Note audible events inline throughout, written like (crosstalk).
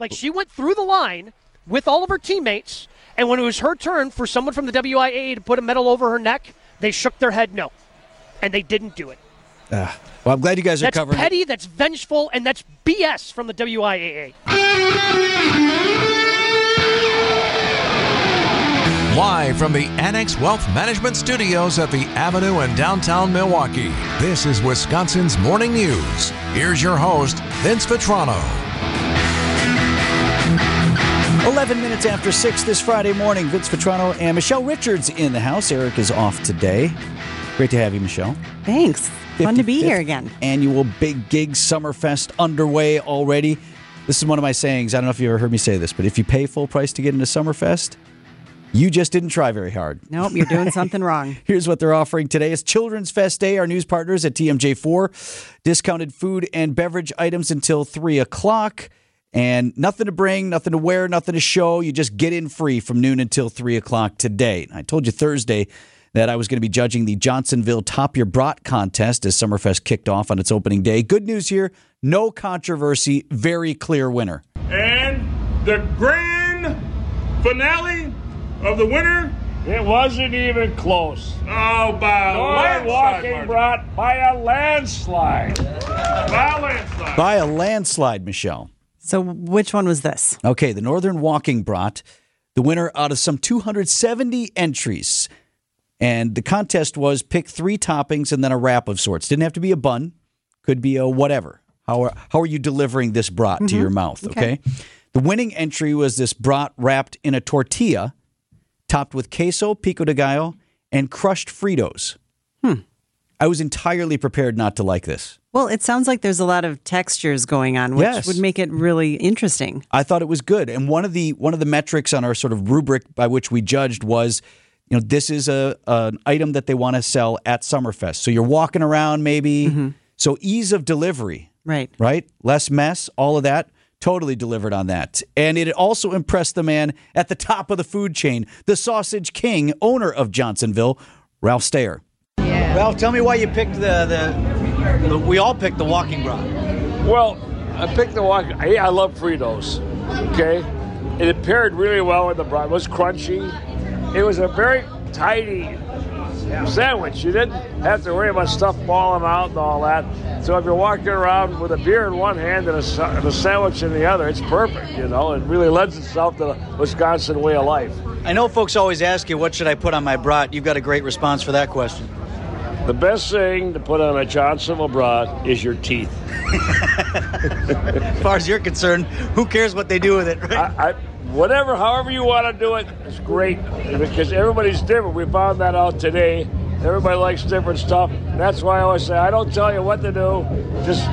Like she went through the line with all of her teammates, and when it was her turn for someone from the WIAA to put a medal over her neck, they shook their head no, and they didn't do it. Uh, well, I'm glad you guys are that's covering. petty. It. That's vengeful, and that's BS from the WIAA. Live from the Annex Wealth Management Studios at the Avenue in downtown Milwaukee, this is Wisconsin's Morning News. Here's your host, Vince Vitrano. 11 minutes after 6 this Friday morning, Vince Vitrano and Michelle Richards in the house. Eric is off today. Great to have you, Michelle. Thanks. Fun to be here again. Annual Big Gig Summerfest underway already. This is one of my sayings. I don't know if you ever heard me say this, but if you pay full price to get into Summerfest, you just didn't try very hard. Nope, you're doing something wrong. (laughs) Here's what they're offering today. It's Children's Fest Day. Our news partners at TMJ4. Discounted food and beverage items until 3 o'clock. And nothing to bring, nothing to wear, nothing to show. You just get in free from noon until 3 o'clock today. I told you Thursday that I was going to be judging the Johnsonville Top Your Brat contest as Summerfest kicked off on its opening day. Good news here no controversy, very clear winner. And the grand finale of the winner. It wasn't even close. Oh, by a Northern Walking landslide. brought by a landslide. By a landslide. By a landslide, Michelle. So, which one was this? Okay, the Northern Walking brought the winner out of some 270 entries. And the contest was pick three toppings and then a wrap of sorts. Didn't have to be a bun, could be a whatever. How are, how are you delivering this brat to mm-hmm. your mouth? Okay. Okay. The winning entry was this brat wrapped in a tortilla, topped with queso, pico de gallo, and crushed Fritos. I was entirely prepared not to like this. Well, it sounds like there's a lot of textures going on, which Yes. would make it really interesting. I thought it was good. And one of the one of the metrics on our sort of rubric by which we judged was, you know, this is a an item that they want to sell at Summerfest. So you're walking around maybe. Mm-hmm. So ease of delivery, Right. right? Less mess, all of that. Totally delivered on that. And it also impressed the man at the top of the food chain, the sausage king, owner of Johnsonville, Ralph Stayer. Ralph, tell me why you picked the, the, the we all picked the walking bra. Well, I picked the walking. I, I love Fritos. Okay, it paired really well with the brat. It was crunchy. It was a very tidy sandwich. You didn't have to worry about stuff falling out and all that. So if you're walking around with a beer in one hand and a, and a sandwich in the other, it's perfect. You know, it really lends itself to the Wisconsin way of life. I know folks always ask you, what should I put on my brat? You've got a great response for that question. The best thing to put on a Johnsonville brat is your teeth. As far as you're concerned, who cares what they do with it, right? I, I, whatever, however you want to do it, it's great because everybody's different. We found that out today. Everybody likes different stuff. That's why I always say I don't tell you what to do. Just,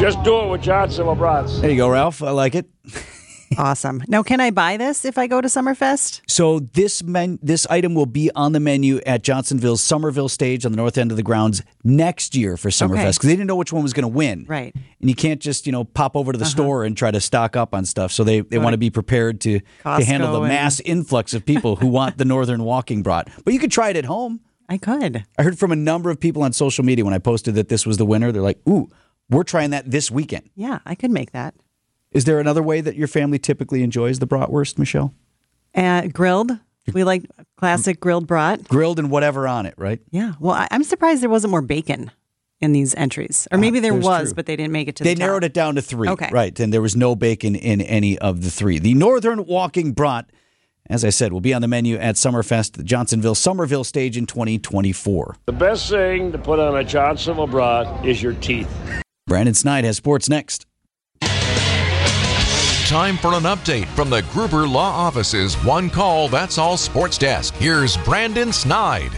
just do it with Johnsonville brats. There you go, Ralph. I like it. (laughs) Awesome. Now, can I buy this if I go to Summerfest? So this men, this item will be on the menu at Johnsonville's Somerville stage on the north end of the grounds next year for Summerfest Okay. because they didn't know which one was going to win. Right. And you can't just you know pop over to the uh-huh. store and try to stock up on stuff. So they, they want to be prepared to to handle the and- mass influx of people who want the Northern Walking brat. But you could try it at home. I could. I heard from a number of people on social media when I posted that this was the winner. They're like, "Ooh, we're trying that this weekend." Yeah, I could make that. Is there another way that your family typically enjoys the bratwurst, Michelle? Uh, grilled. We like classic grilled brat. Grilled and whatever on it, right? Yeah. Well, I, I'm surprised there wasn't more bacon in these entries, or maybe there was, true. but they didn't make it to They the top. narrowed it down to three. Okay. Right. And there was no bacon in any of the three. The Northern Walking Brat, as I said, will be on the menu at Summerfest, the Johnsonville Somerville stage in 2024. The best thing to put on a Johnsonville brat is your teeth. Brandon Snide has sports next. Time for an update from the Gruber Law Office's One Call That's All Sports Desk. Here's Brandon Snide.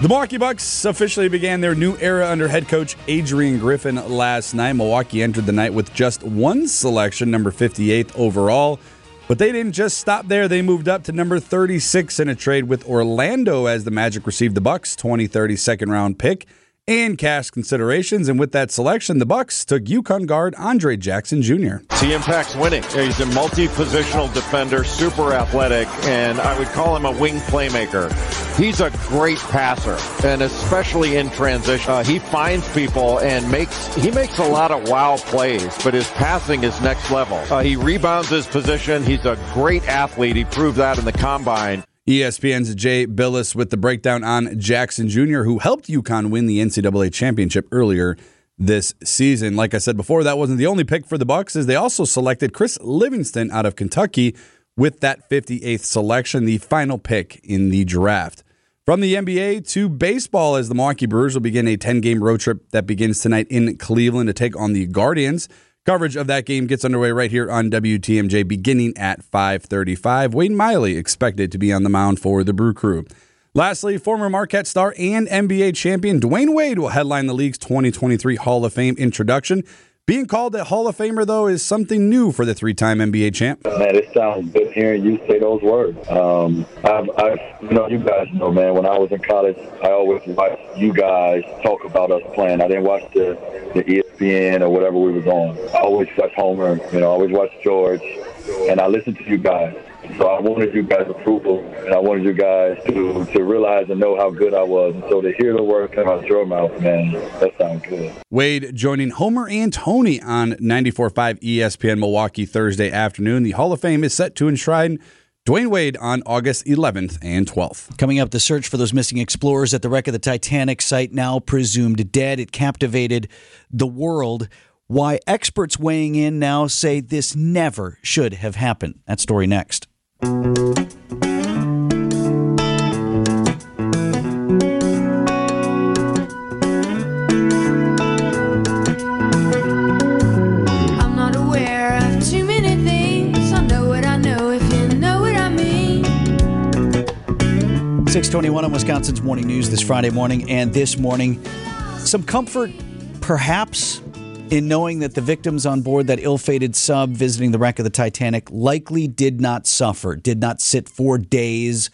The Milwaukee Bucks officially began their new era under head coach Adrian Griffin last night. Milwaukee entered the night with just one selection, number 58th overall. But they didn't just stop there. They moved up to number 36 in a trade with Orlando as the Magic received the Bucks 2030 second round pick and cash considerations. And with that selection, the Bucks took UConn guard Andre Jackson Jr. He impacts winning. He's a multi-positional defender, super athletic, and I would call him a wing playmaker. He's a great passer, and especially in transition, uh, he finds people and makes he makes a lot of wow plays. But his passing is next level. Uh, he rebounds his position. He's a great athlete. He proved that in the combine. ESPN's Jay Bilas with the breakdown on Jackson Jr., who helped UConn win the NCAA championship earlier this season. Like I said before, that wasn't the only pick for the Bucks, as they also selected Chris Livingston out of Kentucky with that 58th selection, the final pick in the draft. From the NBA to baseball, as the Milwaukee Brewers will begin a 10 game road trip that begins tonight in Cleveland to take on the Guardians. Coverage of that game gets underway right here on WTMJ beginning at 5:35. Wade Miley expected to be on the mound for the Brew Crew. Lastly, former Marquette star and NBA champion Dwyane Wade will headline the league's 2023 Hall of Fame introduction. Being called a Hall of Famer, though, is something new for the three-time NBA champ. Man, it sounds good hearing you say those words. Um, I've, I've, you know, you guys know, man. When I was in college, I always watched you guys talk about us playing. I didn't watch the, the ESPN or whatever we was on. I always watched Homer. You know, I always watched George, and I listened to you guys. So I wanted you guys' approval, and I wanted you guys to to realize and know how good I was. And so to hear the words come out your mouth, man, that sounds good. Wade joining Homer and Tony on 94.5 ESPN Milwaukee Thursday afternoon. The Hall of Fame is set to enshrine Dwyane Wade on August 11th and 12th. Coming up, the search for those missing explorers at the wreck of the Titanic site now presumed dead. It captivated the world. Why experts weighing in now say this never should have happened. That story next. I'm not aware of too many things. I know what I know if you know what I mean. 621 on Wisconsin's Morning News this Friday morning. And this morning, some comfort, perhaps, in knowing that the victims on board that ill fated sub visiting the wreck of the Titanic likely did not suffer, did not sit for days,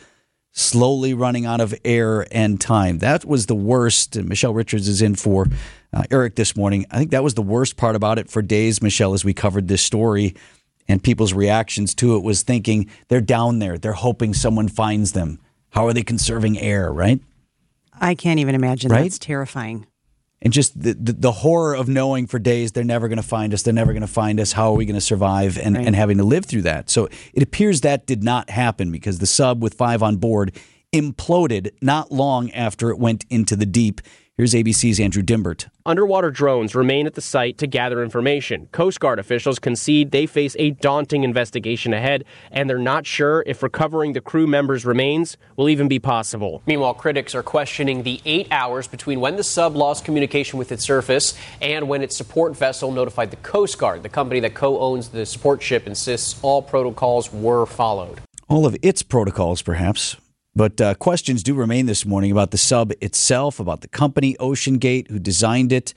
slowly running out of air and time. That was the worst. And Michelle Richards is in for uh, Eric this morning. I think that was the worst part about it for days, Michelle, as we covered this story. And people's reactions to it was thinking they're down there, they're hoping someone finds them. How are they conserving air, right? I can't even imagine. Right? That's terrifying. And just the, the, the horror of knowing for days they're never going to find us they're never going to find us how are we going to survive and, Right. and having to live through that so it appears that did not happen because the sub with five on board imploded not long after it went into the deep here's abc's Andrew Dymburt Underwater drones remain at the site to gather information. Coast Guard officials concede they face a daunting investigation ahead, and they're not sure if recovering the crew members' remains will even be possible. Meanwhile, critics are questioning the eight hours between when the sub lost communication with its surface and when its support vessel notified the Coast Guard. The company that co owns the support ship insists all protocols were followed. all of its protocols, perhaps. But uh, questions do remain this morning about the sub itself, about the company OceanGate who designed it.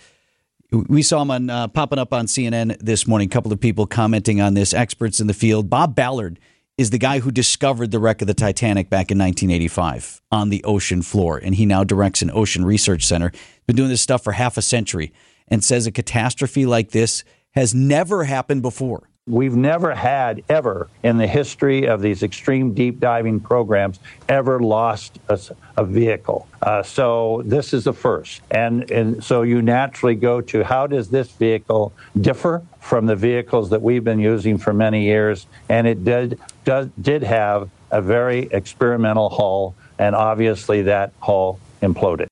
We saw him on uh, popping up on CNN this morning. A couple of people commenting on this, experts in the field. Bob Ballard is the guy who discovered the wreck of the Titanic back in 1985 on the ocean floor, and he now directs an ocean research center. Been doing this stuff for half a century, and says a catastrophe like this has never happened before. We've never had ever in the history of these extreme deep diving programs ever lost a vehicle. Uh, so this is the first. And, and so you naturally go to how does this vehicle differ from the vehicles that we've been using for many years? And it did, does, did have a very experimental hull, and obviously that hull imploded.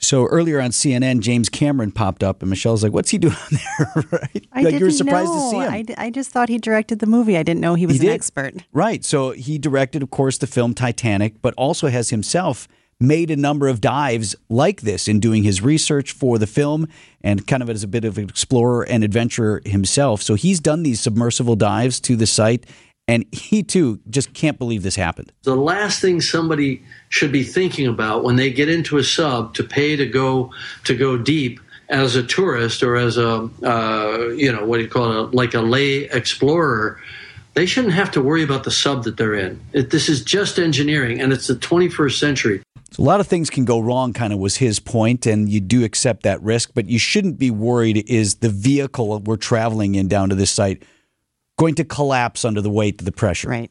So earlier on CNN, James Cameron popped up, and Michelle's like, "What's he doing (laughs) there?" right? I like didn't you were surprised know. to see him. I, d- I just thought he directed the movie. I didn't know he was He an expert. Right. So he directed, of course, the film Titanic, but also has himself made a number of dives like this in doing his research for the film and kind of as a bit of an explorer and adventurer himself. So he's done these submersible dives to the site, and he too just can't believe this happened. The last thing somebody should be thinking about when they get into a sub to pay to go to go deep as a tourist or as a uh, you know what do you call it like a lay explorer they shouldn't have to worry about the sub that they're in. It, this is just engineering, and it's the 21st century. So a lot of things can go wrong, kind of was his point, and you do accept that risk, but you shouldn't be worried is the vehicle we're traveling in down to this site going to collapse under the weight of the pressure. Right.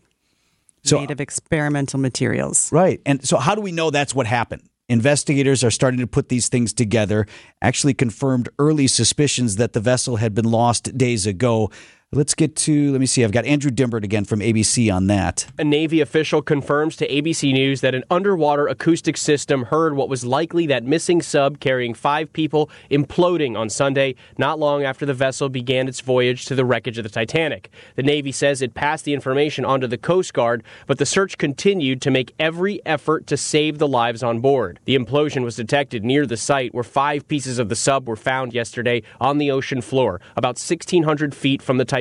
So, Made of experimental materials. Right. And so, how do we know that's what happened? Investigators are starting to put these things together, actually confirmed early suspicions that the vessel had been lost days ago. Let's get to, let me see, I've got Andrew Dymburt again from ABC on that. A Navy official confirms to ABC News that an underwater acoustic system heard what was likely that missing sub carrying five people imploding on Sunday, not long after the vessel began its voyage to the wreckage of the Titanic. The Navy says it passed the information on to the Coast Guard, but the search continued to make every effort to save the lives on board. The implosion was detected near the site where five pieces of the sub were found yesterday on the ocean floor, about 1,600 feet from the Titanic.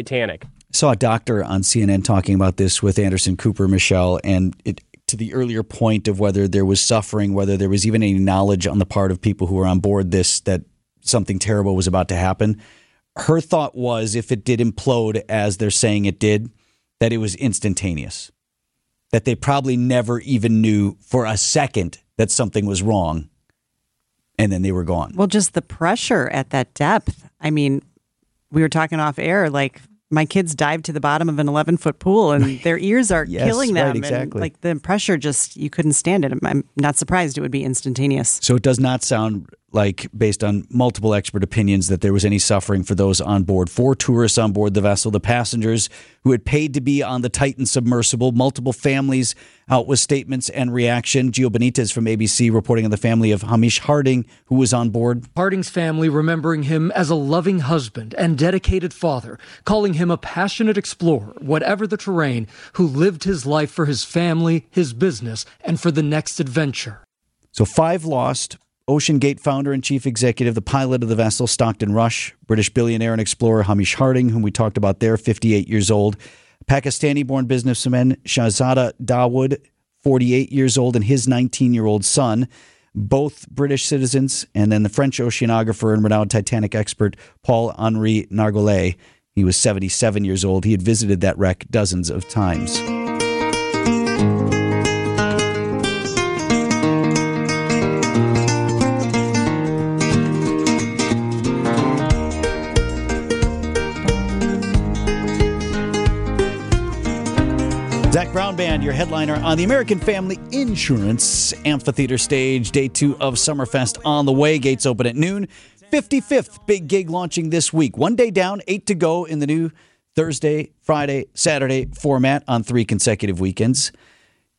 Saw a doctor on CNN talking about this with Anderson Cooper, Michelle, and it, to the earlier point of whether there was suffering, whether there was even any knowledge on the part of people who were on board this that something terrible was about to happen. Her thought was if it did implode as they're saying it did, that it was instantaneous. That they probably never even knew for a second that something was wrong. And then they were gone. Well, just the pressure at that depth. I mean, we were talking off air, like my kids dived to the bottom of an 11 foot pool and (laughs) their ears are Yes, killing right, them. And exactly. like the pressure just, you couldn't stand it. I'm not surprised it would be instantaneous. So it does not sound like, based on multiple expert opinions, that there was any suffering for those on board. Four tourists on board the vessel, the passengers who had paid to be on the Titan submersible, multiple families out with statements and reaction. Gio Benitez from ABC reporting on the family of Hamish Harding, who was on board. Harding's family remembering him as a loving husband and dedicated father, calling him a passionate explorer, whatever the terrain, who lived his life for his family, his business, and for the next adventure. So five lost. OceanGate founder and chief executive, the pilot of the vessel, Stockton Rush, British billionaire and explorer Hamish Harding, whom we talked about there, 58 years old, Pakistani born businessman Shahzada Dawood, 48 years old, and his 19 year old son, both British citizens, and then the French oceanographer and renowned Titanic expert Paul Henri Nargeolet. He was 77 years old. He had visited that wreck dozens of times. Brown Band, your headliner on the American Family Insurance Amphitheater stage. Day two of Summerfest on the way. Gates open at noon. 55th big gig launching this week. One day down, eight to go in the new Thursday, Friday, Saturday format on three consecutive weekends.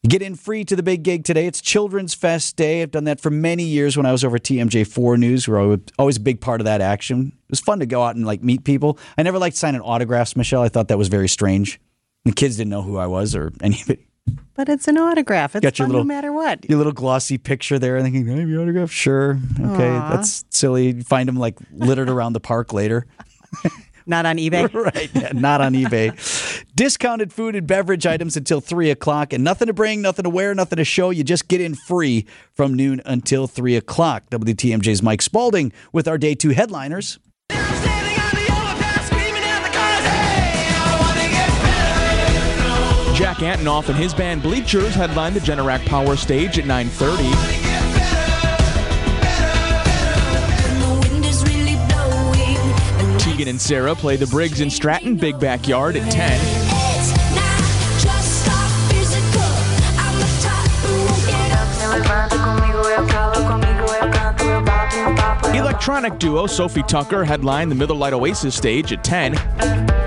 You get in free to the big gig today. It's Children's Fest Day. I've done that for many years when I was over at TMJ4 News. We were always a big part of that action. It was fun to go out and like meet people. I never liked signing autographs, Michelle. I thought that was very strange. The kids didn't know who I was or any of it. But it's an autograph. It's Got your little- no matter what. Your little glossy picture there, thinking, "Can I have your autograph?" Sure. Okay, Aw. that's silly. You find them like littered around the park later. (laughs) Not on eBay. (laughs) right. yeah, not on eBay. Discounted food and beverage items until 3 o'clock, and nothing to bring, nothing to wear, nothing to show. You just get in free from noon until 3 o'clock. WTMJ's Mike Spalding with our day two headliners. Jack Antonoff and his band Bleachers headlined the Generac Power Stage at 9:30. Tegan and Sara play the Briggs and Stratton Big Backyard at 10. Electronic duo Sofi Tukker headlined the Miller Lite Oasis stage at 10.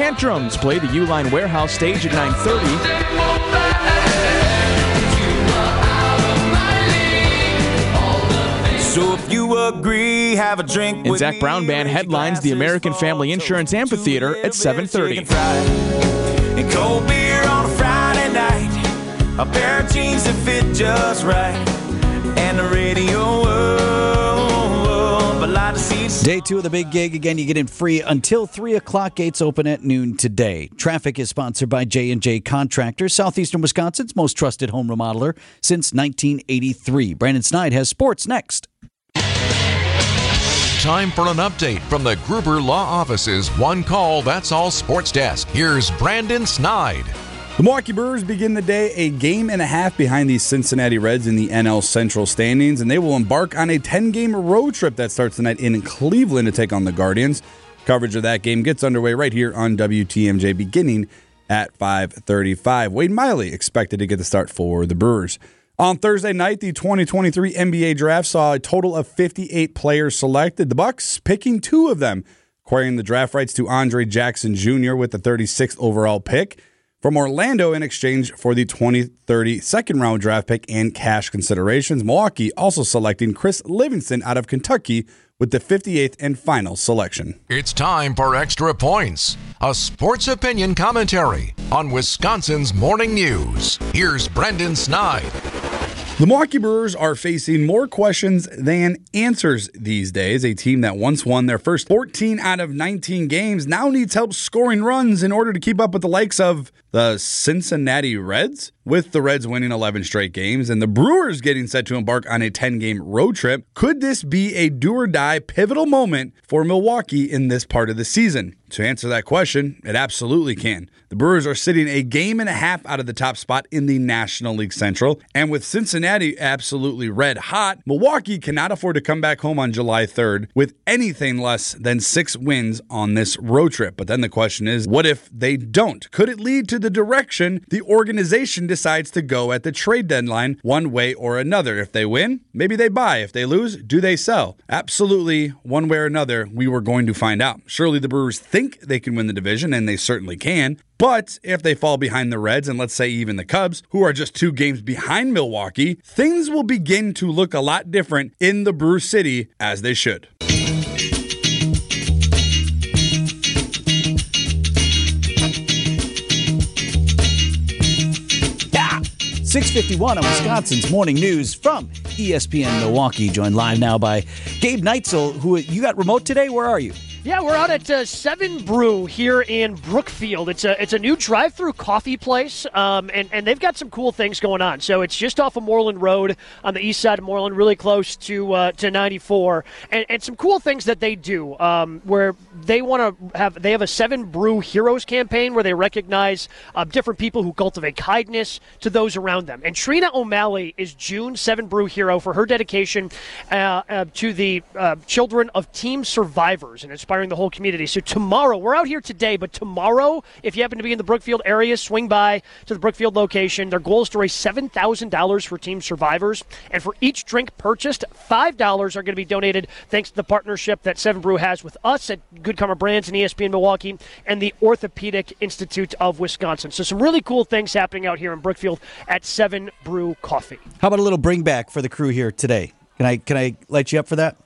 Tantrums play the Uline Warehouse stage at 9:30. So if you agree, have a drink And Zac Brown Band headlines the American Family Insurance Amphitheater at 7:30. and cold beer on a Friday night, a pair of jeans that fit just right, and the radio. But like Day two of the big gig. Again, you get in free until three o'clock. Gates open at noon today. Traffic is sponsored by J and J Contractors, southeastern Wisconsin's most trusted home remodeler since 1983. Brandon Snide has sports next. time for an update from the Gruber Law Office's One Call That's All Sports Desk. Here's Brandon Snide. The Milwaukee Brewers begin the day a game and a half behind the Cincinnati Reds in the NL Central standings, and they will embark on a 10 game road trip that starts tonight in Cleveland to take on the Guardians. Coverage of that game gets underway right here on WTMJ beginning at 5:35. Wade Miley expected to get the start for the Brewers. On Thursday night, the 2023 NBA draft saw a total of 58 players selected. The Bucks picking two of them, acquiring the draft rights to Andre Jackson Jr. with the 36th overall pick from Orlando in exchange for the 2030 second round draft pick and cash considerations. Milwaukee also selecting Chris Livingston out of Kentucky with the 58th and final selection. It's time for Extra Points, a sports opinion commentary on Wisconsin's morning news. Here's Brendan Snide. The Milwaukee Brewers are facing more questions than answers these days. A team that once won their first 14 out of 19 games now needs help scoring runs in order to keep up with the likes of the Cincinnati Reds, with the Reds winning 11 straight games and the Brewers getting set to embark on a 10 game road trip. Could this be a do or die pivotal moment for Milwaukee in this part of the season? To answer that question, it absolutely can. The Brewers are sitting a game and a half out of the top spot in the National League Central, and with Cincinnati absolutely red hot, Milwaukee cannot afford to come back home on July 3rd with anything less than six wins on this road trip. But then the question is, what if they don't? Could it lead to the direction the organization decides to go at the trade deadline, one way or another? If they win, maybe they buy. If they lose, do they sell? Absolutely, one way or another, we were going to find out. Surely the Brewers think they can win the division, and they certainly can. But if they fall behind the Reds and let's say even the Cubs, who are just two games behind Milwaukee, things will begin to look a lot different in the Brew City as they should. 651 on Wisconsin's morning news from ESPN Milwaukee. Joined live now by Gabe Neitzel, who you got remote today. Where are you? Yeah, we're out at uh, Seven Brew here in Brookfield. It's a it's a new drive-through coffee place, um, and and they've got some cool things going on. So it's just off of Moreland Road on the east side of Moreland, really close to uh, to 94, and, and some cool things that they do. Um, where they want to have they have a Seven Brew Heroes campaign where they recognize uh, different people who cultivate kindness to those around them. And Trina O'Malley is June Seven Brew Hero for her dedication uh, uh, to the uh, children of team survivors and inspiring the whole community. So tomorrow, we're out here today, but tomorrow, if you happen to be in the Brookfield area, swing by to the Brookfield location. Their goal is to raise $7,000 for team survivors. And for each drink purchased, $5 are going to be donated thanks to the partnership that Seven Brew has with us at Good Karma Brands and ESPN Milwaukee and the Orthopedic Institute of Wisconsin. So some really cool things happening out here in Brookfield at Seven Brew Coffee. How about a little bring back for the crew here today? Can I can I light you up for that?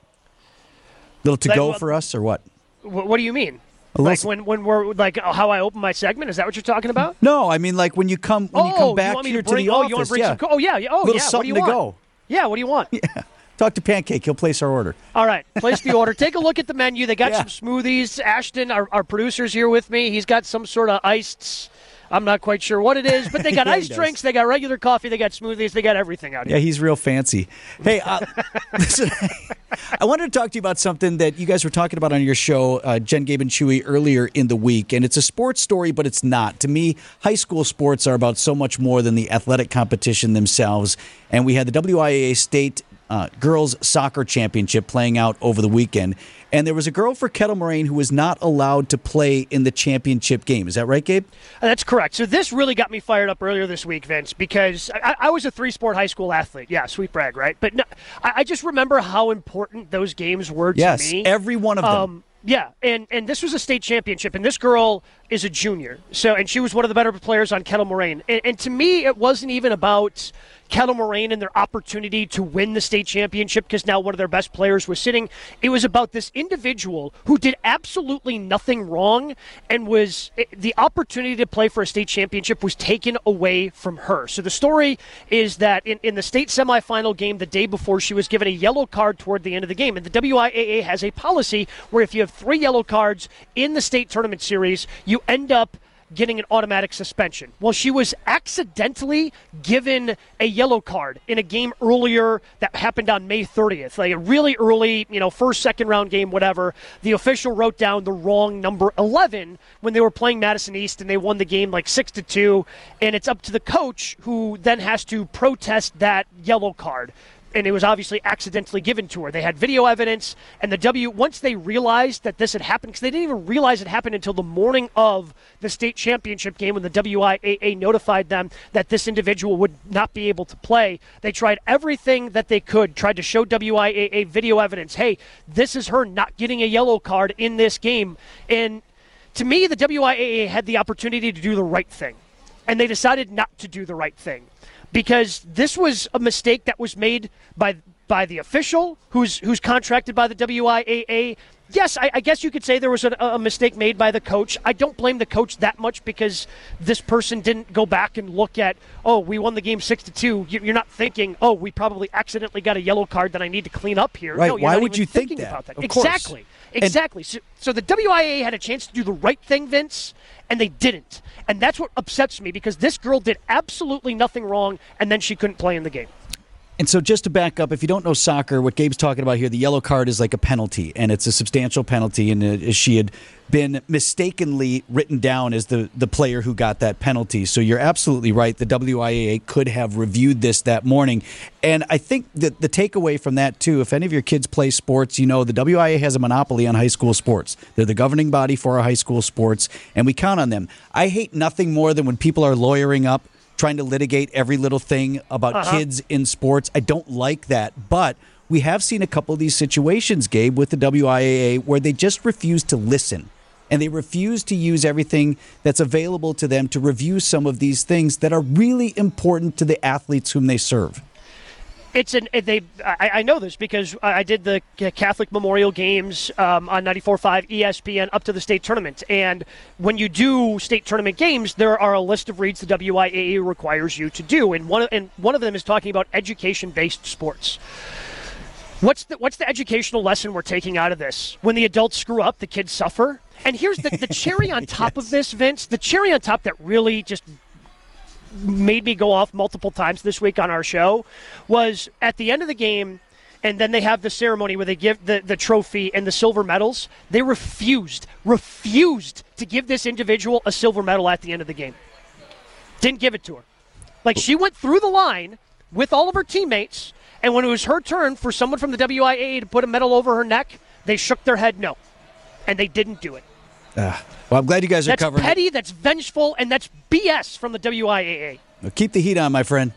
Little to go for us or what? Wh- What do you mean? Like when, when we're like uh, how I open my segment? Is that what you're talking about? No, I mean like when you come when you oh, come back me here to bring? the oh, office. you want to bring yeah. some? Oh yeah, yeah. Oh Little yeah. What do something you to want? go. Yeah. What do you want? (laughs) Yeah. Talk to Pancake. He'll place our order. All right, place the (laughs) order. Take a look at the menu. They got Yeah. some smoothies. Ashton, our, our producer's here with me. He's got some sort of iced. I'm not quite sure what it is, but they got Yeah, (laughs) he iced drinks. They got regular coffee. They got smoothies. They got everything out here. Yeah, he's real fancy. Hey, uh, (laughs) listen, (laughs) I wanted to talk to you about something that you guys were talking about on your show, uh, Jen, Gabe, and Chewy, earlier in the week. And it's a sports story, but it's not. To me, high school sports are about so much more than the athletic competition themselves. And we had the WIAA state uh, girls soccer championship playing out over the weekend. And there was a girl for Kettle Moraine who was not allowed to play in the championship game. Is that right, Gabe? Uh, That's correct. So this really got me fired up earlier this week, Vince, because I, I was a three-sport high school athlete. Yeah, sweet brag, right? But no, I, I just remember how important those games were to Yes, me. every one of them. Um, yeah, and and this was a state championship, and this girl is a junior. So, and she was one of the better players on Kettle Moraine. And, and to me, it wasn't even about Kettle Moraine and their opportunity to win the state championship because now one of their best players was sitting. It was about this individual who did absolutely nothing wrong and was the opportunity to play for a state championship was taken away from her. So the story is that in, in the state semifinal game the day before, she was given a yellow card toward the end of the game. And the WIAA has a policy where if you have three yellow cards in the state tournament series, you end up getting an automatic suspension. Well, she was accidentally given a yellow card in a game earlier that happened on May 30th, like a really early, you know, first, second round game, whatever. The official wrote down the wrong number 11 when they were playing Madison East and they won the game like 6 to 2. And it's up to the coach who then has to protest that yellow card and it was obviously accidentally given to her. They had video evidence, and the W once they realized that this had happened because they didn't even realize it happened until the morning of the state championship game when the WIAA notified them that this individual would not be able to play. They tried everything that they could, tried to show WIAA video evidence. Hey, this is her not getting a yellow card in this game, and to me, the WIAA had the opportunity to do the right thing, and they decided not to do the right thing because this was a mistake that was made by by the official who's who's contracted by the WIAA. Yes, I, I guess you could say there was a, a mistake made by the coach. I don't blame the coach that much because this person didn't go back and look at, oh, we won the game six to two. You- You're not thinking, oh, we probably accidentally got a yellow card that I need to clean up here. Right, No, you're why not would you think that? about that? Course. Exactly. Exactly. so, so the WIA had a chance to do the right thing, Vince, and they didn't. And that's what upsets me because this girl did absolutely nothing wrong, and then she couldn't play in the game. And so, just to back up, if you don't know soccer, what Gabe's talking about here, the yellow card is like a penalty, and it's a substantial penalty. And she had been mistakenly written down as the, the player who got that penalty. So, you're absolutely right. The WIAA could have reviewed this that morning. And I think that the takeaway from that, too, if any of your kids play sports, you know the WIA has a monopoly on high school sports. They're the governing body for our high school sports, and we count on them. I hate nothing more than when people are lawyering up trying to litigate every little thing about Uh-huh. kids in sports. I don't like that. But we have seen a couple of these situations, Gabe, with the WIAA where they just refuse to listen. And they refuse to use everything that's available to them to review some of these things that are really important to the athletes whom they serve. It's an they. I, I know this because I I did the Catholic Memorial Games um, on 94.5 ESPN up to the state tournament. And when you do state tournament games, there are a list of reads the WIAA requires you to do, and one of, and one of them is talking about education-based sports. What's the what's the educational lesson we're taking out of this? When the adults screw up, the kids suffer. And here's the, the cherry on (laughs) top of this, Vince. The cherry on top that really just made me go off multiple times this week on our show was at the end of the game and then they have the ceremony where they give the, the trophy and the silver medals. They refused refused to give this individual a silver medal at the end of the game. Didn't give it to her. Like she went through the line with all of her teammates and when it was her turn for someone from the WIA to put a medal over her neck they shook their head no. And they didn't do it Ah, well, I'm glad you guys are that's covering it. petty that's vengeful and that's BS from the WIAA Now, Keep the heat on, my friend.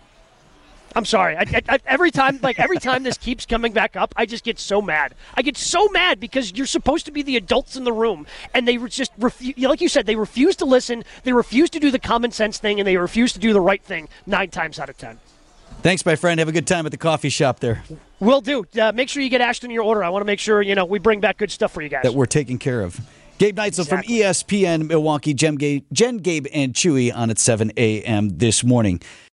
I'm sorry. I, I, I, every time, like every time this keeps coming back up, I just get so mad. I get so mad because you're supposed to be the adults in the room, and they just refuse. Like you said, they refuse to listen. They refuse to do the common sense thing, and they refuse to do the right thing nine times out of ten. Thanks, my friend. Have a good time at the coffee shop there Will do. Uh, make sure you get Ashton your order. I want to make sure you know we bring back good stuff for you guys. that we're taking care of. Gabe Neitzel from E ESPN Milwaukee, Jen Gabe, Jen Gabe and Chewy on at 7 a.m. this morning.